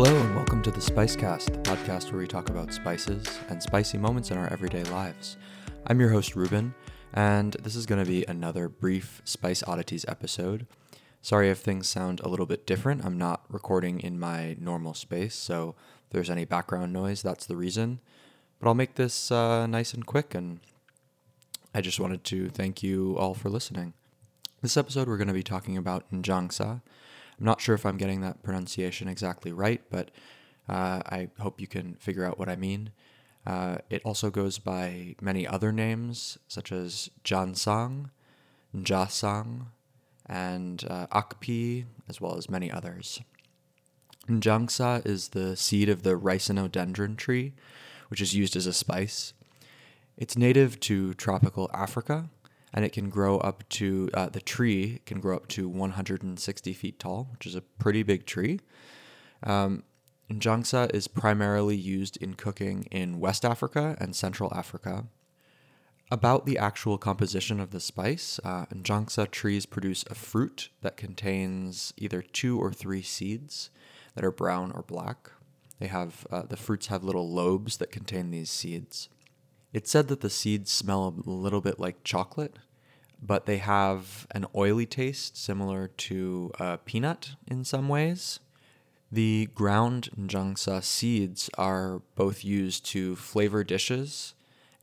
Hello, and welcome to the Spicecast, the podcast where we talk about spices and spicy moments in our everyday lives. I'm your host, Reuben, and this is going to be another brief Spice Oddities episode. Sorry if things sound a little bit different. I'm not recording in my normal space, so if there's any background noise, that's the reason. But I'll make this uh, nice and quick, and I just wanted to thank you all for listening. This episode, we're going to be talking about Njangsa. I'm not sure if I'm getting that pronunciation exactly right, but uh, I hope you can figure out what I mean. Uh, it also goes by many other names, such as Jansang, Njasang, and uh, Akpi, as well as many others. Njangsa is the seed of the ricinodendron tree, which is used as a spice. It's native to tropical Africa, and it can grow up to uh, the tree can grow up to 160 feet tall, which is a pretty big tree. Um, Njangsa is primarily used in cooking in West Africa and Central Africa. About the actual composition of the spice, uh, Njangsa trees produce a fruit that contains either two or three seeds that are brown or black. They have uh, the fruits have little lobes that contain these seeds. It's said that the seeds smell a little bit like chocolate, but they have an oily taste similar to a peanut in some ways. The ground njangsa seeds are both used to flavor dishes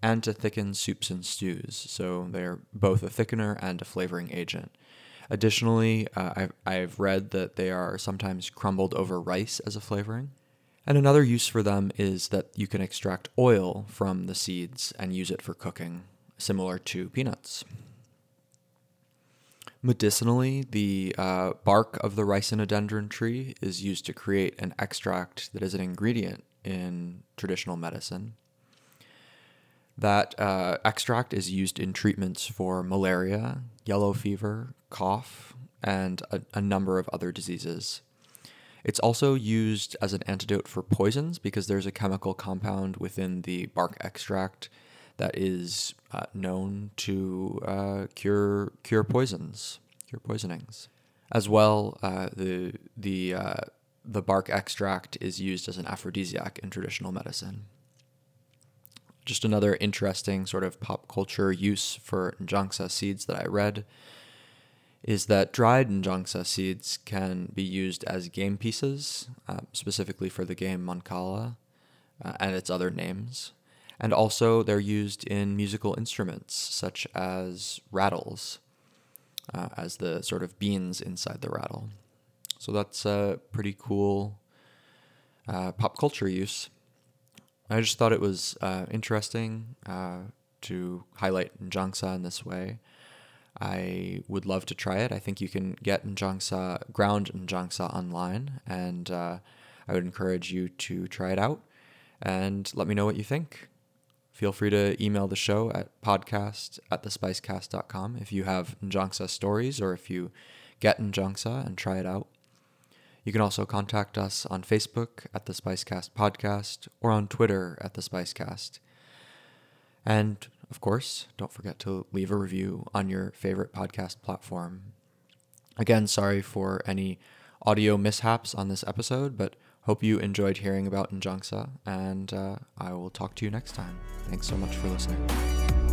and to thicken soups and stews, so they're both a thickener and a flavoring agent. Additionally, uh, I've, I've read that they are sometimes crumbled over rice as a flavoring. And another use for them is that you can extract oil from the seeds and use it for cooking, similar to peanuts. Medicinally, the uh, bark of the ricinodendron tree is used to create an extract that is an ingredient in traditional medicine. That uh, extract is used in treatments for malaria, yellow fever, cough, and a, a number of other diseases. It's also used as an antidote for poisons because there's a chemical compound within the bark extract that is uh, known to uh, cure cure poisons, cure poisonings. As well, uh, the the uh, the bark extract is used as an aphrodisiac in traditional medicine. Just another interesting sort of pop culture use for njangsa seeds that I read is that dried njangsa seeds can be used as game pieces, uh, specifically for the game Mancala uh, and its other names. And also, they're used in musical instruments such as rattles, uh, as the sort of beans inside the rattle. So that's a pretty cool uh, pop culture use. I just thought it was uh, interesting uh, to highlight Njangsa in this way. I would love to try it. I think you can get Njangsa, ground Njangsa online, and uh, I would encourage you to try it out and let me know what you think. Feel free to email the show at podcast at thespicecast.com if you have Njangsa stories or if you get Njangsa and try it out. You can also contact us on Facebook at the Spicecast Podcast or on Twitter at the Spicecast. And of course, don't forget to leave a review on your favorite podcast platform. Again, sorry for any audio mishaps on this episode, but hope you enjoyed hearing about Njangsa, and uh, I will talk to you next time. Thanks so much for listening.